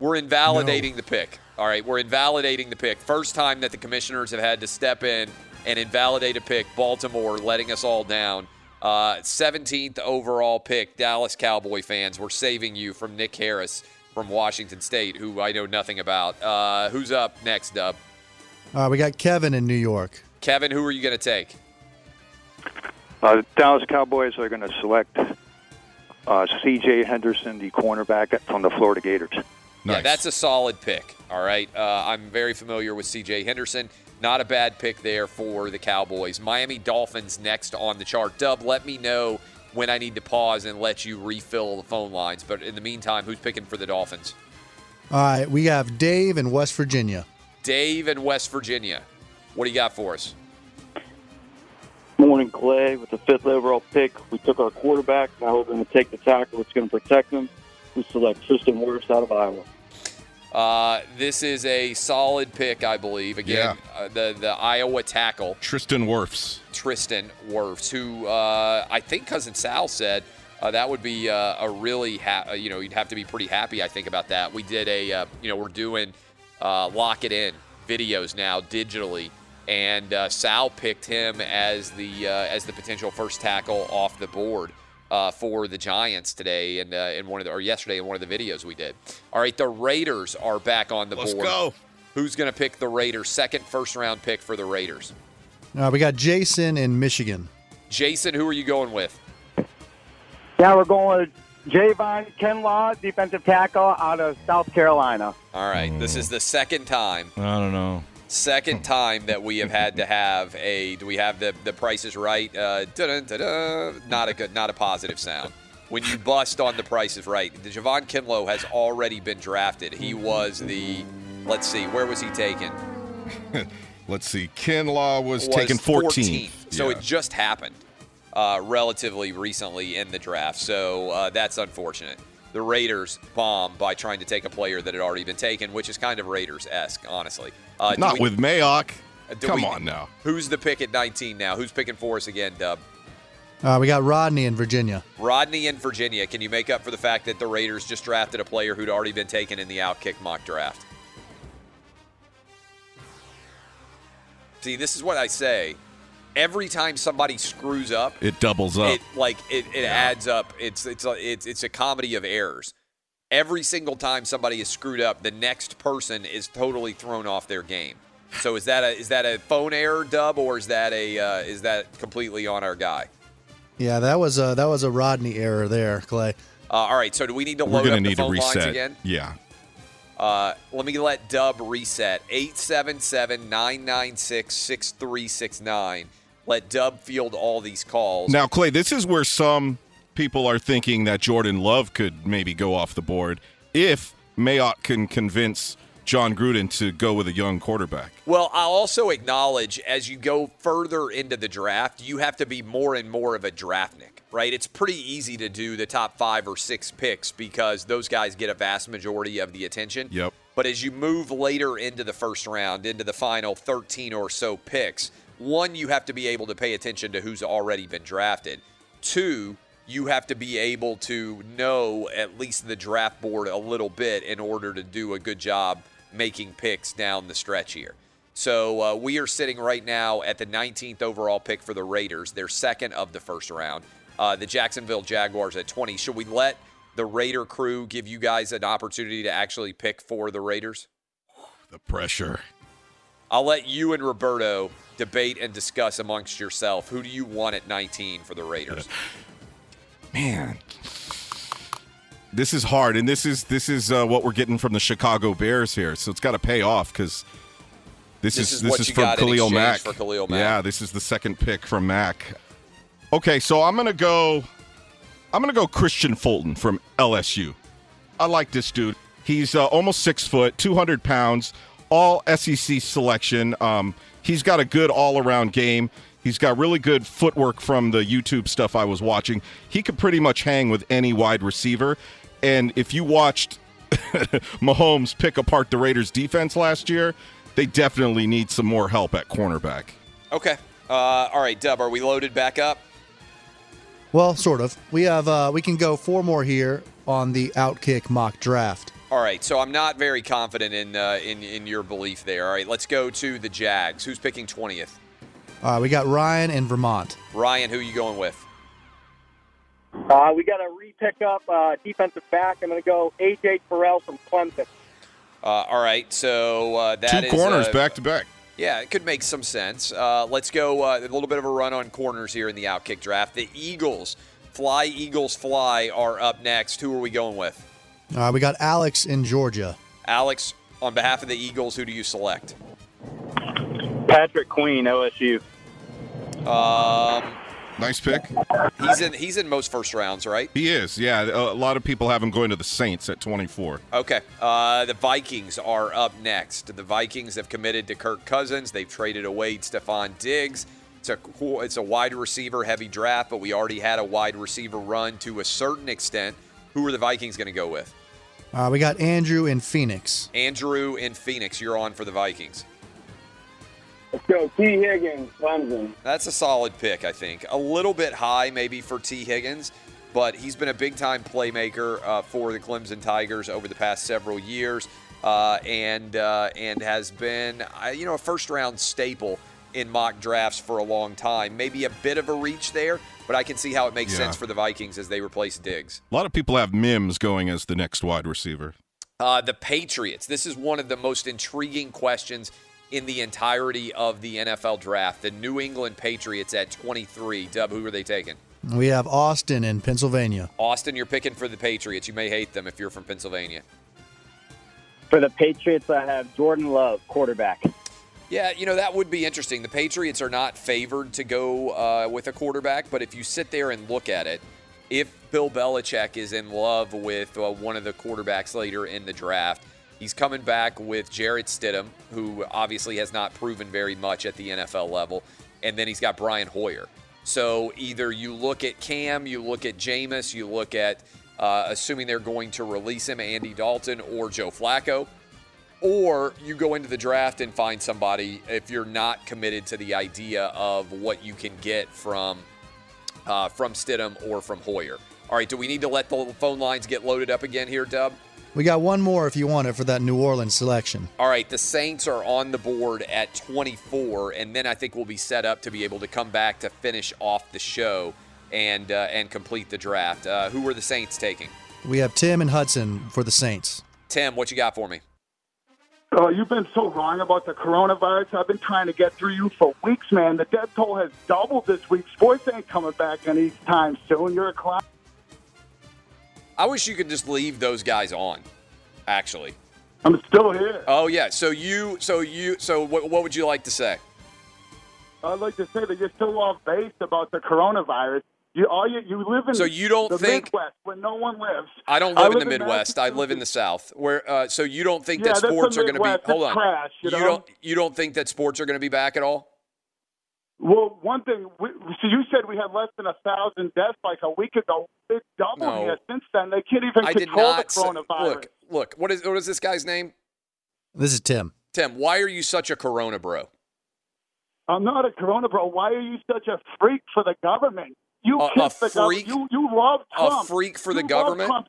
We're invalidating the pick. All right, we're invalidating the pick. First time that the commissioners have had to step in and invalidate a pick. Baltimore letting us all down. Uh, 17th overall pick, Dallas Cowboy fans. We're saving you from Nick Harris from Washington State, who I know nothing about. Uh, who's up next, Dub? Uh, we got Kevin in New York. Kevin, who are you going to take? Uh, Dallas Cowboys are going to select uh, C.J. Henderson, the cornerback from the Florida Gators. Yeah, that's a solid pick. All right. Uh, I'm very familiar with CJ Henderson. Not a bad pick there for the Cowboys. Miami Dolphins next on the chart. Dub, let me know when I need to pause and let you refill the phone lines. But in the meantime, who's picking for the Dolphins? All right, we have Dave in West Virginia. Dave in West Virginia. What do you got for us? Morning, Clay. With the fifth overall pick, we took our quarterback. Now we're going to take the tackle that's going to protect him. We select Tristan Wirfs out of Iowa. Uh, this is a solid pick, I believe. Again, uh, the the Iowa tackle Tristan Wirfs. Tristan Wirfs, who uh, I think cousin Sal said uh, that would be uh, a really ha- uh, you know you'd have to be pretty happy I think about that. We did a uh, you know we're doing uh, lock it in videos now digitally, and uh, Sal picked him as the uh, as the potential first tackle off the board. Uh, for the Giants today and uh, in one of the or yesterday in one of the videos we did. All right, the Raiders are back on the Let's board. go. Who's going to pick the Raiders? Second first round pick for the Raiders. Uh, we got Jason in Michigan. Jason, who are you going with? Yeah, we're going with Javon Kinlaw, defensive tackle out of South Carolina. All right, this is the second time, I don't know. second time that we have had to have a. Do we have the the Price is Right? Uh, dun-dun, dun-dun. not a good, not a positive sound. When you bust on the Price is Right, the Javon Kinlaw has already been drafted. He was the. Let's see, where was he taken? Let's see. Kinlaw was, taken 14th. So Yeah. it just happened uh, relatively recently in the draft. So uh, that's unfortunate. The Raiders bomb by trying to take a player that had already been taken, which is kind of Raiders esque, honestly. Uh, Not we- with Mayock. uh, Come we- on now. Who's the pick at 19 now? Who's picking for us again, Dub? Uh, we got Rodney in Virginia. Rodney in Virginia. Can you make up for the fact that the Raiders just drafted a player who'd already been taken in the Outkick mock draft? See, this is what I say. Every time somebody screws up, It doubles up. it like it, it adds up. It's it's a, it's it's a comedy of errors. Every single time somebody is screwed up, the next person is totally thrown off their game. So is that a is that a phone error, Dub, or is that a uh, is that completely on our guy? Yeah, that was a that was a Rodney error there, Clay. Uh, all right, so do we need to We're load going up to the need to phone lines reset. again? Yeah. Uh, let me let Dub reset. 877 996 6369. Let Dub field all these calls. Now, Clay, this is where some people are thinking that Jordan Love could maybe go off the board if Mayock can convince Jon Gruden to go with a young quarterback. Well, I'll also acknowledge as you go further into the draft, you have to be more and more of a draftnik, right? It's pretty easy to do the top five or six picks because those guys get a vast majority of the attention. Yep. But as you move later into the first round, into the final 13 or so picks, one, you have to be able to pay attention to who's already been drafted. Two, you have to be able to know at least the draft board a little bit in order to do a good job making picks down the stretch here. So uh, we are sitting right now at the 19th overall pick for the Raiders. They're second of the first round. Uh, the Jacksonville Jaguars at 20. Should we let the Raider crew give you guys an opportunity to actually pick for the Raiders? The pressure. I'll let you and Roberto debate and discuss amongst yourself. Who do you want at 19 for the Raiders? Man, this is hard, and this is this is uh, what we're getting from the Chicago Bears here. So it's got to pay off because this, This is is this is from Khalil Mack. for Khalil Mack. Yeah, this is the second pick from Mack. Okay, so I'm gonna go. I'm gonna go Kristian Fulton from LSU. I like this dude. He's uh, almost six foot, 200 pounds, all SEC selection. Um, he's got a good all around game. He's got really good footwork from the YouTube stuff I was watching. He could pretty much hang with any wide receiver. And if you watched Mahomes pick apart the Raiders defense last year, they definitely need some more help at cornerback. Okay. Uh, all right, Dub, are we loaded back up? Well, sort of. We have uh, we can go four more here on the Outkick mock draft. All right, so I'm not very confident in uh, in in your belief there. All right, let's go to the Jags. Who's picking 20th? All right, we got Ryan in Vermont. Ryan, who are you going with? Uh, we got a re-pick up uh, defensive back. I'm going to go AJ Terrell from Clemson. Uh, all right, so uh, that Two is, corners uh, back to back. Yeah, it could make some sense. Uh, let's go uh, a little bit of a run on corners here in the Outkick draft. The Eagles, Fly Eagles Fly, are up next. Who are we going with? Uh, we got Alex in Georgia. Alex, on behalf of the Eagles, who do you select? Patrick Queen, OSU. Um, nice pick. He's in. He's in most first rounds, right? He is. Yeah, a lot of people have him going to the Saints at 24. Okay. Uh, the Vikings are up next. The Vikings have committed to Kirk Cousins. They've traded away Stefon Diggs. It's a cool, it's a wide receiver heavy draft, but we already had a wide receiver run to a certain extent. Who are the Vikings going to go with? Uh, we got Andrew in Phoenix. Andrew in Phoenix. You're on for the Vikings. Let's go. Tee Higgins, Clemson. That's a solid pick, I think. A little bit high, maybe for Tee Higgins, but he's been a big time playmaker uh, for the Clemson Tigers over the past several years, uh, and uh, and has been uh, you know a first round staple in mock drafts for a long time. Maybe a bit of a reach there, but I can see how it makes Yeah. sense for the Vikings as they replace Diggs. A lot of people have Mims going as the next wide receiver. Uh, the Patriots. This is one of the most intriguing questions in the entirety of the NFL draft. The New England Patriots at 23. Dub, who are they taking? We have Austin in Pennsylvania. Austin, you're picking for the Patriots. You may hate them if you're from Pennsylvania. For the Patriots, I have Jordan Love, quarterback. Yeah, you know, that would be interesting. The Patriots are not favored to go uh, with a quarterback, but if you sit there and look at it, if Bill Belichick is in love with uh, one of the quarterbacks later in the draft, he's coming back with Jarrett Stidham, who obviously has not proven very much at the NFL level, and then he's got Brian Hoyer. So either you look at Cam, you look at Jameis, you look at, uh, assuming they're going to release him, Andy Dalton or Joe Flacco or you go into the draft and find somebody if you're not committed to the idea of what you can get from uh, from Stidham or from Hoyer. All right, do we need to let the phone lines get loaded up again here, Dub? We got one more if you want it for that New Orleans selection. All right, the Saints are on the board at 24, and then I think we'll be set up to be able to come back to finish off the show and uh, and complete the draft. Uh, who are the Saints taking? We have Tim and Hudson for the Saints. Tim, what you got for me? Uh, you've been so wrong about the coronavirus. I've been trying to get through you for weeks, man. The death toll has doubled this week. Sports ain't coming back anytime soon. You're a clown. I wish you could just leave those guys on. Actually, I'm still here. Oh yeah. So you, so you, so what, what would you like to say? I'd like to say that you're still off base about the coronavirus. You all you, you live in So you don't the think- Midwest where no one lives. I don't I live, in live the in Midwest. I live in the South. Where uh, so you don't think Yeah, that sports are going to be? Hold on. trash, you know? don't you don't think that sports are going to be back at all? Well, one thing. We, so you said we had less than a thousand deaths like a week ago. It's doubled No. here since then. They can't even I did control not. the say- coronavirus. look, look. What is what is this guy's name? This is Tim. Tim. Why are you such a Corona bro? I'm not a Corona bro. Why are you such a freak for the government? You A- a kiss the government. freak? You you love Trump. A freak for the You love government? Trump.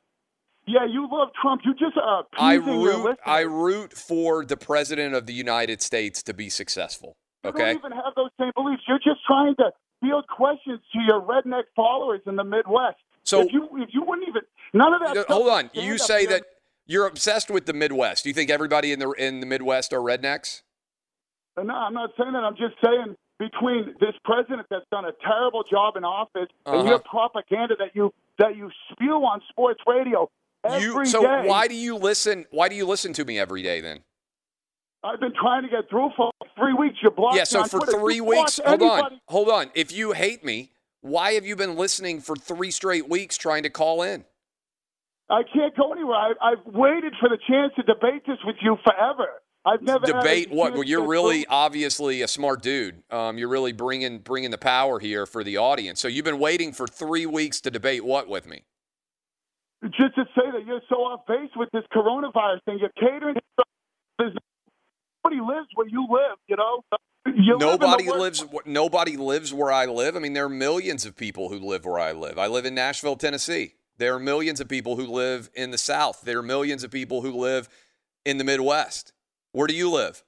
Yeah, you love Trump. You just uh, I root. I root for the president of the United States to be successful. You Okay. don't even have those same beliefs. You're just trying to field questions to your redneck followers in the Midwest. So- if you if you wouldn't even none of that. Hold on. You say that you're obsessed with the Midwest. Do you think everybody in the in the Midwest are rednecks? Uh, No, I'm not saying that. I'm just saying between this president that's done a terrible job in office and Uh-huh. your propaganda that you that you spew on sports radio every You so day. why do you listen? Why do you listen to me every day then? I've been trying to get through for three weeks. You blocked Yeah. So for Twitter. three You weeks, hold on, hold on. If you hate me, why have you been listening for three straight weeks trying to call in? I can't go anywhere. I, I've waited for the chance to debate this with you forever. I've never had Debate what? Well, you're to- really obviously a smart dude. Um, you're really bringing bringing the power here for the audience. So you've been waiting for three weeks to debate what with me? just to say that you're so off base with this coronavirus thing. You're catering. There's nobody lives where you live. You know. You live nobody worst- lives. Nobody lives where I live. I mean, there are millions of people who live where I live. I live in Nashville, Tennessee. There are millions of people who live in the South. There are millions of people who live in the Midwest. Where do you live?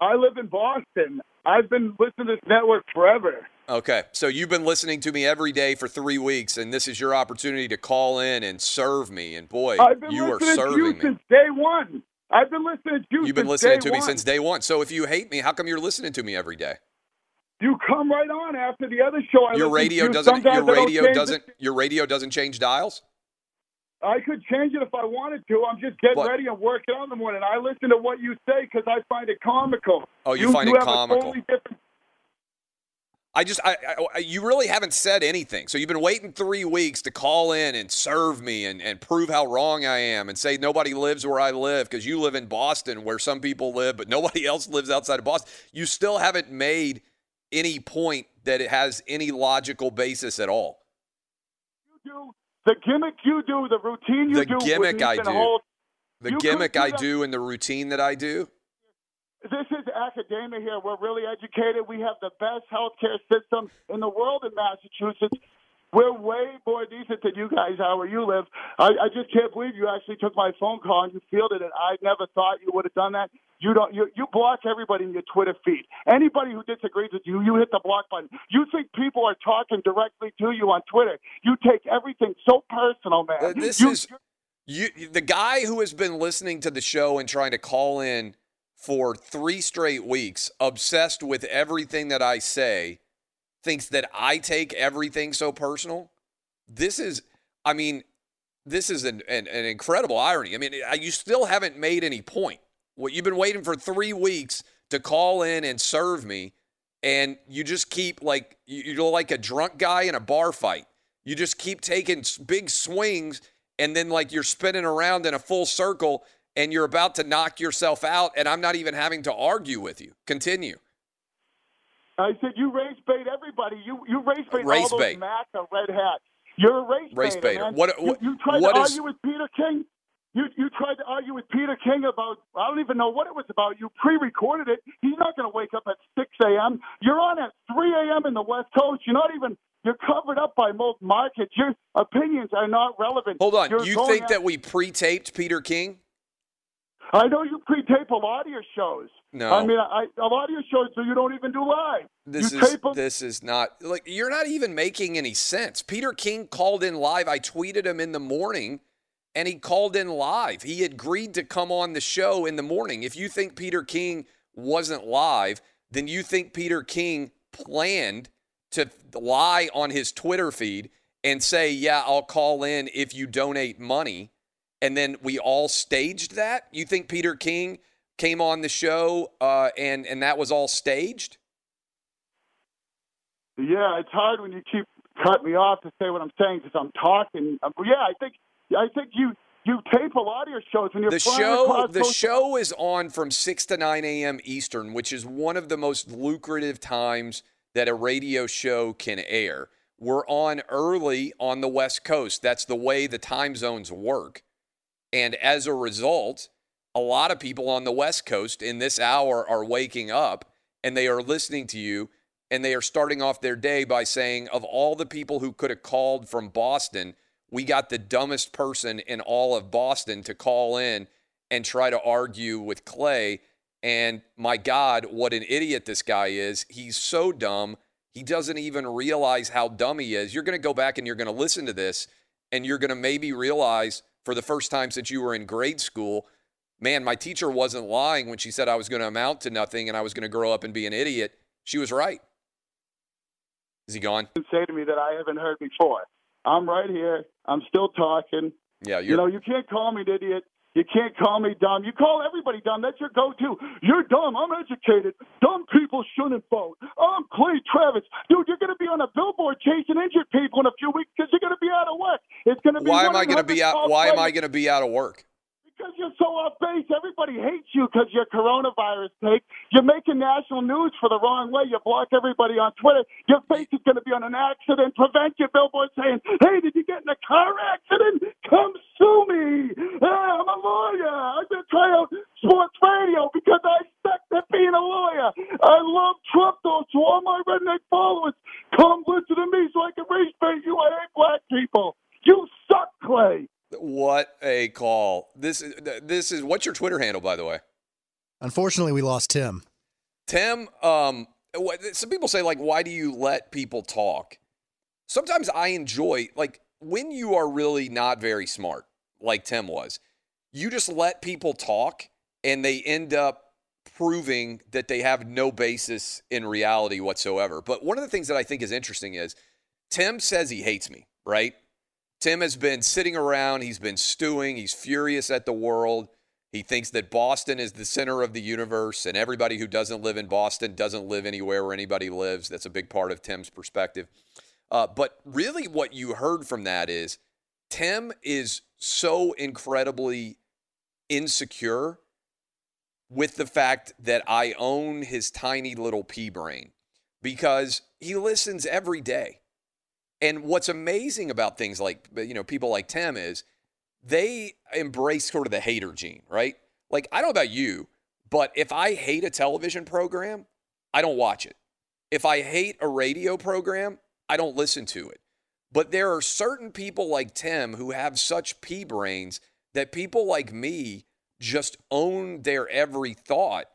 I live in Boston. I've been listening to this network forever. Okay, so you've been listening to me every day for three weeks, and this is your opportunity to call in and serve me. And boy, you are to you serving me. since day one. I've been listening to you. You've been listening to me since day one. So if you hate me, how come you're listening to me every day? You come right on after the other show. I Your radio doesn't. Sometimes Your radio doesn't. it. Your radio doesn't change dials. I could change it if I wanted to. I'm just getting What? ready and working on the morning. I listen to what you say because I find it comical. Oh, you find it have a comical. totally I just, I, I, you really haven't said anything. So you've been waiting three weeks to call in and serve me and, and prove how wrong I am and say nobody lives where I live because you live in Boston where some people live, but nobody else lives outside of Boston. You still haven't made any point that it has any logical basis at all. do. The gimmick you do, the routine you The do. gimmick with I do. The gimmick I do and the routine that I do. This is academia here. We're really educated. We have the best healthcare system in the world in Massachusetts. We're way more decent than you guys are where you live. I, I just can't believe you actually took my phone call and you fielded it. I never thought you would have done that. You don't. You, you block everybody in your Twitter feed. Anybody who disagrees with you, you hit the block button. You think people are talking directly to you on Twitter. You take everything so personal, man. Uh, this You- is you the guy who has been listening to the show and trying to call in for three straight weeks, obsessed with everything that I say, thinks that I take everything so personal. This is, I mean, this is an, an, an incredible irony. I mean, you still haven't made any point. What you've been waiting for three weeks to call in and serve me, and you just keep like you- you're like a drunk guy in a bar fight. You just keep taking big swings, and then like you're spinning around in a full circle, and you're about to knock yourself out. And I'm not even having to argue with you. Continue. I said you race bait everybody. You you race bait Race all those bait. MAGA red hats. You're a race, Race baiter, baiter. man. What- you, what- you tried what to is- argue with Peter King. You you tried to argue with Peter King about I don't even know what it was about. You pre-recorded it. He's not going to wake up at 6 a.m. You're on at 3 a.m. in the West Coast. You're not even. You're covered up by most markets. Your opinions are not relevant. Hold on. You're you think at- that we pre-taped Peter King? I know you pre-tape a lot of your shows. No. I mean, I, a lot of your shows, so you don't even do live. This you is this is not like you're not even making any sense. Peter King called in live. I tweeted him in the morning and he called in live. He agreed to come on the show in the morning. If you think Peter King wasn't live, then you think Peter King planned to lie on his Twitter feed and say, "Yeah, I'll call in if you donate money." And then we all staged that? You think Peter King came on the show uh, and and that was all staged? Yeah, it's hard when you keep cutting me off to say what I'm saying because I'm talking. Um, yeah, I think I think you you tape a lot of your shows when you're the show the coast- show is on from 6 to 9 a.m eastern which is one of the most lucrative times that a radio show can air we're on early on the west coast that's the way the time zones work and as a result a lot of people on the West Coast in this hour are waking up and they are listening to you and they are starting off their day by saying, of all the people who could have called from Boston, we got the dumbest person in all of Boston to call in and try to argue with Clay. And my God, what an idiot this guy is. He's so dumb. He doesn't even realize how dumb he is. You're going to go back and you're going to listen to this and you're going to maybe realize for the first time since you were in grade school, man, my teacher wasn't lying when she said I was going to amount to nothing and I was going to grow up and be an idiot. She was right. Is he gone? Say to me that I haven't heard before. I'm right here. I'm still talking. Yeah, You know, you can't call me an idiot. You can't call me dumb. You call everybody dumb. That's your go-to. You're dumb. I'm educated. Dumb people shouldn't vote. I'm Clay Travis. Dude, you're going to be on a billboard chasing injured people in a few weeks because you're going to be out of work. It's going to be Why am I going to be out? Why am. I going to be out of work? Because you're so off base. Everybody hates you because you're coronavirus take. You're making national news for the wrong way. You block everybody on Twitter. Your face is going to be on an accident. Prevent your billboard saying, hey, did you get in a car accident? Come sue me. Ah, I'm a lawyer. I'm going to try out sports radio because I suck at being a lawyer. I love Trump, though, so all my redneck followers, come listen to me so I can race bait you. I hate black people. You suck, Clay. What a call! This is this is what's your Twitter handle, by the way? Unfortunately, we lost Tim. Tim, um, some people say like, why do you let people talk? Sometimes I enjoy like when you are really not very smart, like Tim was. You just let people talk, and they end up proving that they have no basis in reality whatsoever. But one of the things that I think is interesting is Tim says he hates me, right? Tim has been sitting around, he's been stewing, he's furious at the world. He thinks that Boston is the center of the universe, and everybody who doesn't live in Boston doesn't live anywhere where anybody lives. That's a big part of Tim's perspective. Uh, but really, what you heard from that is Tim is so incredibly insecure with the fact that I own his tiny little pea brain because he listens every day. And what's amazing about things like, uh, you know, people like Tim is they embrace sort of the hater gene, right? Like, I don't know about you, but if I hate a television program, I don't watch it. If I hate a radio program, I don't listen to it. But there are certain people like Tim who have such pea brains that people like me just own their every thought.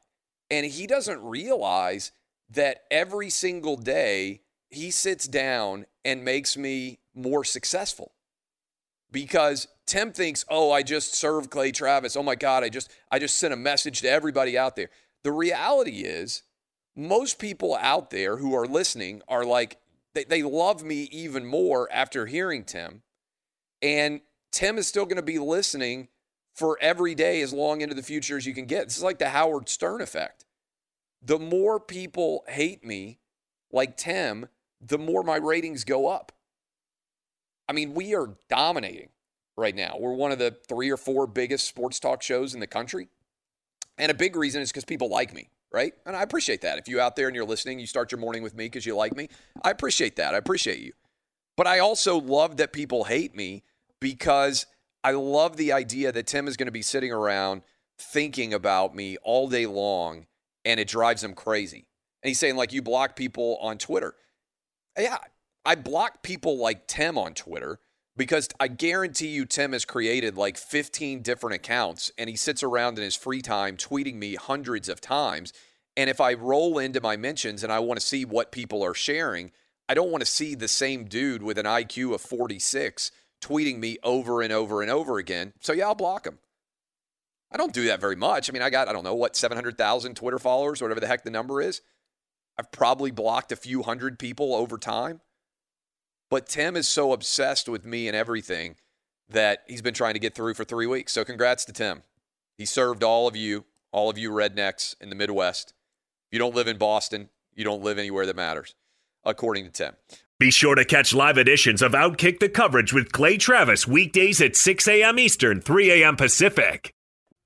And he doesn't realize that every single day he sits down and makes me more successful because Tim thinks, "Oh, I just served Clay Travis. Oh my God, I just I just sent a message to everybody out there." The reality is, most people out there who are listening are like they, they love me even more after hearing Tim, and Tim is still going to be listening for every day as long into the future as you can get. This is like the Howard Stern effect. The more people hate me, like Tim, the more my ratings go up. I mean, we are dominating right now. We're one of the three or four biggest sports talk shows in the country. And a big reason is because people like me, right? And I appreciate that. If you out there and you're listening, you start your morning with me because you like me. I appreciate that. I appreciate you. But I also love that people hate me because I love the idea that Tim is going to be sitting around thinking about me all day long and it drives him crazy. And he's saying, like, you block people on Twitter. Yeah, I block people like Tim on Twitter because I guarantee you Tim has created like 15 different accounts and he sits around in his free time tweeting me hundreds of times. And if I roll into my mentions and I want to see what people are sharing, I don't want to see the same dude with an IQ of 46 tweeting me over and over and over again. So yeah, I'll block him. I don't do that very much. I mean, I got, I don't know, what, 700,000 Twitter followers, whatever the heck the number is. I've probably blocked a few hundred people over time. But Tim is so obsessed with me and everything that he's been trying to get through for three weeks. So congrats to Tim. He served all of you, all of you rednecks in the Midwest. If you don't live in Boston, you don't live anywhere that matters, according to Tim. Be sure to catch live editions of Outkick the Coverage with Clay Travis weekdays at 6 a.m. Eastern, 3 a.m. Pacific.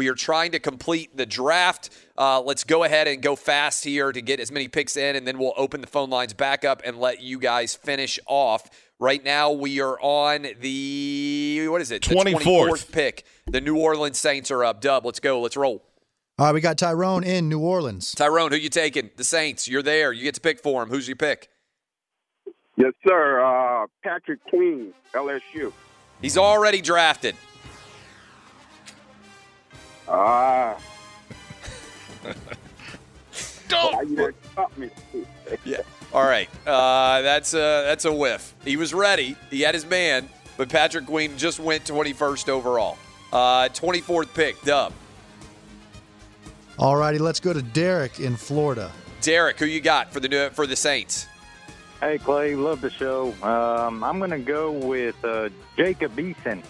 We are trying to complete the draft. Uh, let's go ahead and go fast here to get as many picks in, and then we'll open the phone lines back up and let you guys finish off. Right now, we are on the what is it? 24th. 24th pick. The New Orleans Saints are up. Dub, let's go. Let's roll. All right, we got Tyrone in New Orleans. Tyrone, who you taking? The Saints. You're there. You get to pick for him. Who's your pick? Yes, sir. Uh, Patrick Queen, LSU. He's already drafted. Ah. Don't. Why you stop me? Yeah. All right, uh, that's a that's a whiff. He was ready. He had his man, but Patrick Queen just went 21st overall. Uh, 24th pick, Dub. All righty, let's go to Derek in Florida. Derek, who you got for the for the Saints? Hey, Clay, love the show. Um, I'm going to go with uh, Jacob Eason,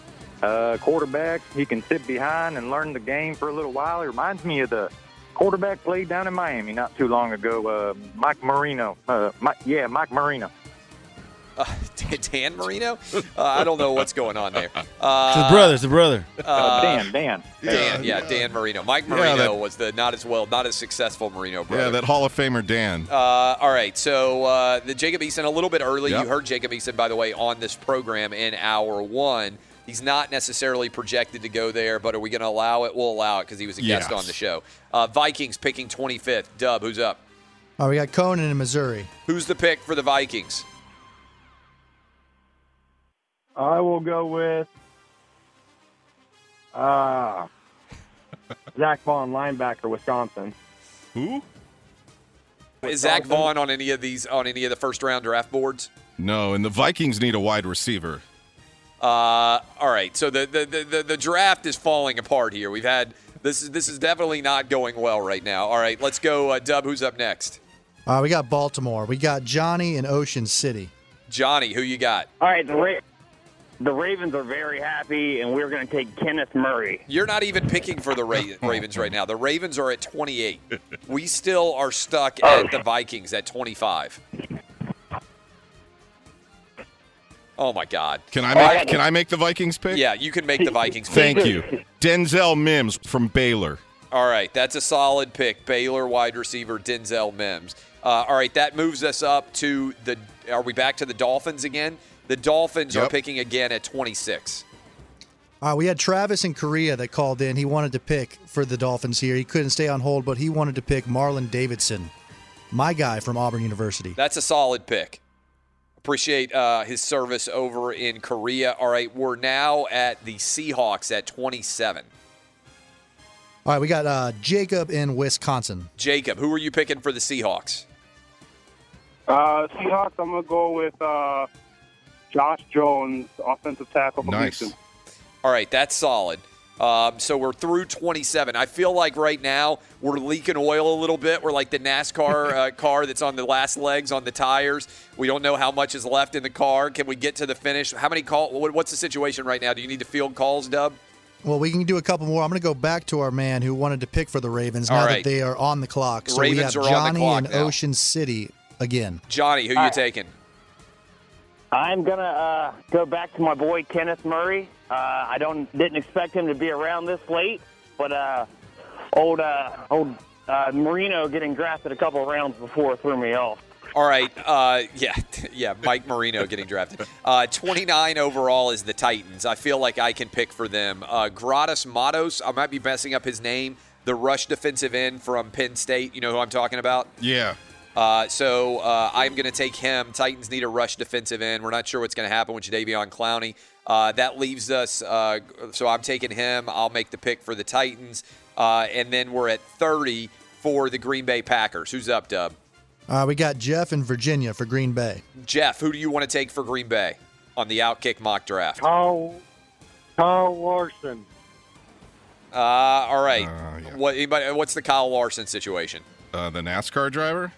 uh, quarterback. He can sit behind and learn the game for a little while. He reminds me of the quarterback played down in Miami not too long ago, uh, Mike Marino. Uh, Mike, yeah, Mike Marino. Uh, Dan Marino? Uh, I don't know what's going on there. It's Uh, the brother. It's the brother. uh, Dan, Dan. Dan, yeah, Dan Marino. Mike Yeah, Marino that- was the not as well, not as successful Marino brother. Yeah, that Hall of Famer Dan. Uh, all right, so uh, the Jacob Eason a little bit early. Yep. You heard Jacob Eason, by the way, on this program in hour one. He's not necessarily projected to go there, but are we going to allow it? We'll allow it because he was a guest Yes. on the show. Uh, Vikings picking 25th. Dub, who's up? All right, we got Conan in Missouri. Who's the pick for the Vikings? I will go with uh, Zack Baun, linebacker, Wisconsin. Who? Is Zack Baun on any of these on any of the first round draft boards? No, and the Vikings need a wide receiver. Uh, all right, so the, the the, the the draft is falling apart here. We've had this is this is definitely not going well right now. All right, let's go. Uh, Dub, who's up next? Uh, we got Baltimore. We got Johnny in Ocean City. Johnny, who you got? All right, the Ra- the Ravens are very happy, and we're going to take Kenneth Murray. You're not even picking for the Ra- Ravens right now. The Ravens are at 28. We still are stuck at the Vikings at 25. Oh my God! Can I make Can I make the Vikings pick? Yeah, you can make the Vikings. pick. Thank you, Denzel Mims from Baylor. All right, that's a solid pick. Baylor wide receiver Denzel Mims. Uh, all right, that moves us up to the. Are we back to the Dolphins again? The Dolphins are picking again at 26. Uh, we had Travis in Korea that called in. He wanted to pick for the Dolphins here. He couldn't stay on hold, but he wanted to pick Marlon Davidson, my guy from Auburn University. That's a solid pick. Appreciate uh, his service over in Korea. All right, we're now at the Seahawks at 27. All right, we got uh, Jacob in Wisconsin. Jacob, who are you picking for the Seahawks? Uh, Seahawks, I'm going to go with uh, Josh Jones, offensive tackle from Nice. Houston. All right, that's solid. Um, so we're through 27. I feel like right now we're leaking oil a little bit. We're like the NASCAR uh, car that's on the last legs on the tires. We don't know how much is left in the car. Can we get to the finish? How many call? What's the situation right now? Do you need to field calls, Dub? Well, we can do a couple more. I'm going to go back to our man who wanted to pick for the Ravens All now right. that they are on the clock. The So we Ravens have are on the Johnny clock in now. Ocean City again. Johnny, who All you right. taking? I'm gonna uh, go back to my boy Kenneth Murray. Uh, I don't didn't expect him to be around this late, but uh, old uh, old uh, Marino getting drafted a couple rounds before threw me off. All right. Uh, yeah, yeah. Mike Marino getting drafted. Uh, 29 overall is the Titans. I feel like I can pick for them. Uh, Gratis Matos. I might be messing up his name. The rush defensive end from Penn State. You know who I'm talking about? Yeah. Uh, so uh, I'm going to take him. Titans need a rush defensive end. We're not sure what's going to happen with Jadeveon Clowney. Uh, that leaves us. Uh, so I'm taking him. I'll make the pick for the Titans. Uh, and then we're at 30 for the Green Bay Packers. Who's up, Dub? Uh, we got Jeff in Virginia for Green Bay. Jeff, who do you want to take for Green Bay on the Outkick mock draft? Kyle, Kyle Larson. all right. What? Anybody? What's the Kyle Larson situation? Uh, the NASCAR driver?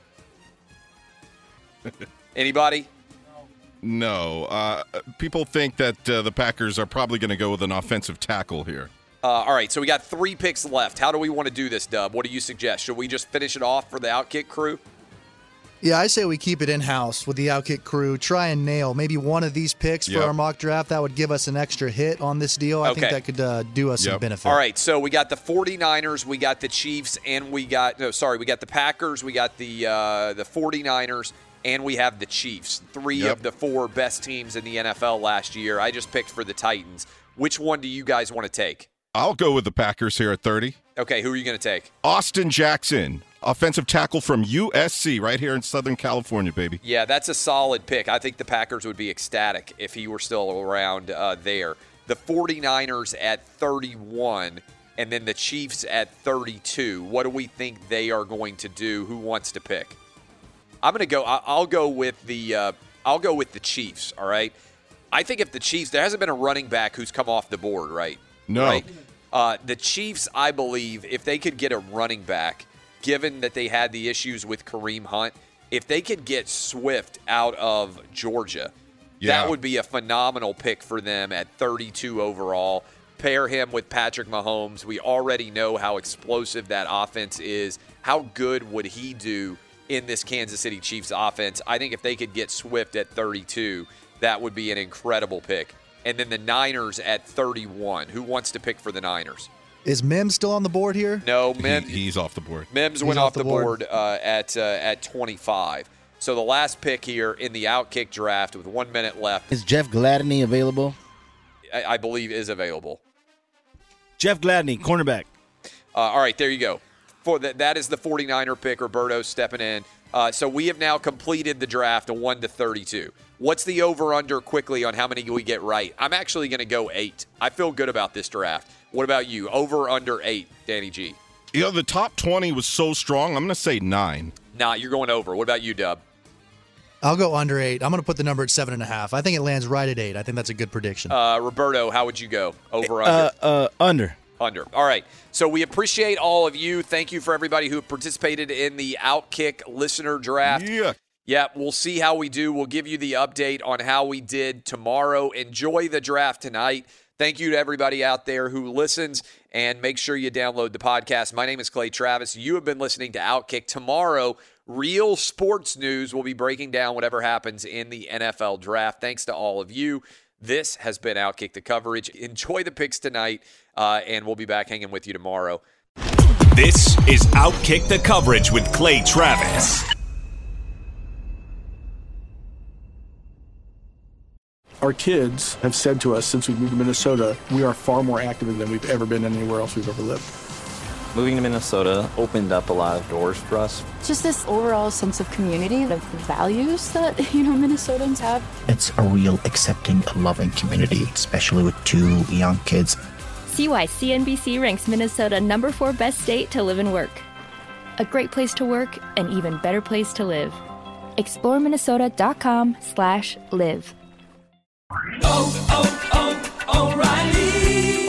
Anybody? No. Uh, people think that uh, the Packers are probably going to go with an offensive tackle here. Uh, all right. So we got three picks left. How do we want to do this, Dub? What do you suggest? Should we just finish it off for the Outkick crew? Yeah, I say we keep it in house with the Outkick crew. Try and nail maybe one of these picks Yep. for our mock draft. That would give us an extra hit on this deal. I think that could uh, do us some benefit. All right, so we got the 49ers, we got the Chiefs, and we got no, sorry, we got the Packers, we got the uh, the 49ers, and we have the Chiefs. Three Yep. of the four best teams in the NFL last year. I just picked for the Titans. Which one do you guys want to take? I'll go with the Packers here at 30. Okay, who are you going to take? Austin Jackson, offensive tackle from USC, right here in Southern California, baby. Yeah, that's a solid pick. I think the Packers would be ecstatic if he were still around uh, there. The 49ers at 31 and then the Chiefs at 32. What do we think they are going to do? Who wants to pick? I'm going to go. I'll go with the. Uh, I'll go with the Chiefs. All right. I think if the Chiefs, there hasn't been a running back who's come off the board, right? No. Right? Uh, the Chiefs, I believe, if they could get a running back, given that they had the issues with Kareem Hunt, if they could get Swift out of Georgia, Yeah. that would be a phenomenal pick for them at 32 overall. Pair him with Patrick Mahomes. We already know how explosive that offense is. How good would he do in this Kansas City Chiefs offense? I think if they could get Swift at 32, that would be an incredible pick. And then the Niners at 31. Who wants to pick for the Niners? Is Mims still on the board here? No, Mims. he's off the board. Mims He's went off off, the the board. board, uh, at uh, at 25. So the last pick here in the outkick draft with one minute left, Is Jeff Gladney available? I, I believe is available. Jeff Gladney, cornerback. Uh, all right, there you go. For that, that is the 49er pick. Roberto stepping in. Uh, so we have now completed the draft, a one to 32. What's the over under quickly on how many we get right? I'm actually going to go eight. I feel good about this draft. What about you? Over under eight, Danny G. You know, the top 20 was so strong. I'm going to say nine. Nah, you're going over. What about you, Dub? I'll go under eight. I'm going to put the number at seven and a half. I think it lands right at eight. I think that's a good prediction. Uh, Roberto, how would you go? Over under? Uh, uh, under. Under. All right. So we appreciate all of you. Thank you for everybody who participated in the Outkick listener draft. Yeah. Yeah, we'll see how we do. We'll give you the update on how we did tomorrow. Enjoy the draft tonight. Thank you to everybody out there who listens and make sure you download the podcast. My name is Clay Travis. You have been listening to Outkick. Tomorrow, real sports news will be breaking down whatever happens in the NFL draft. Thanks to all of you. This has been Outkick the coverage. Enjoy the picks tonight, uh, and we'll be back hanging with you tomorrow. This is Outkick the Coverage with Clay Travis. Our kids have said to us since we moved to Minnesota, we are far more active than we've ever been anywhere else we've ever lived. Moving to Minnesota opened up a lot of doors for us. Just this overall sense of community, the values that, you know, Minnesotans have. It's a real accepting, loving community, especially with two young kids. See why CNBC ranks Minnesota number four best state to live and work. A great place to work, an even better place to live. ExploreMinnesota.com slash live. Oh, oh, oh, O'Reilly.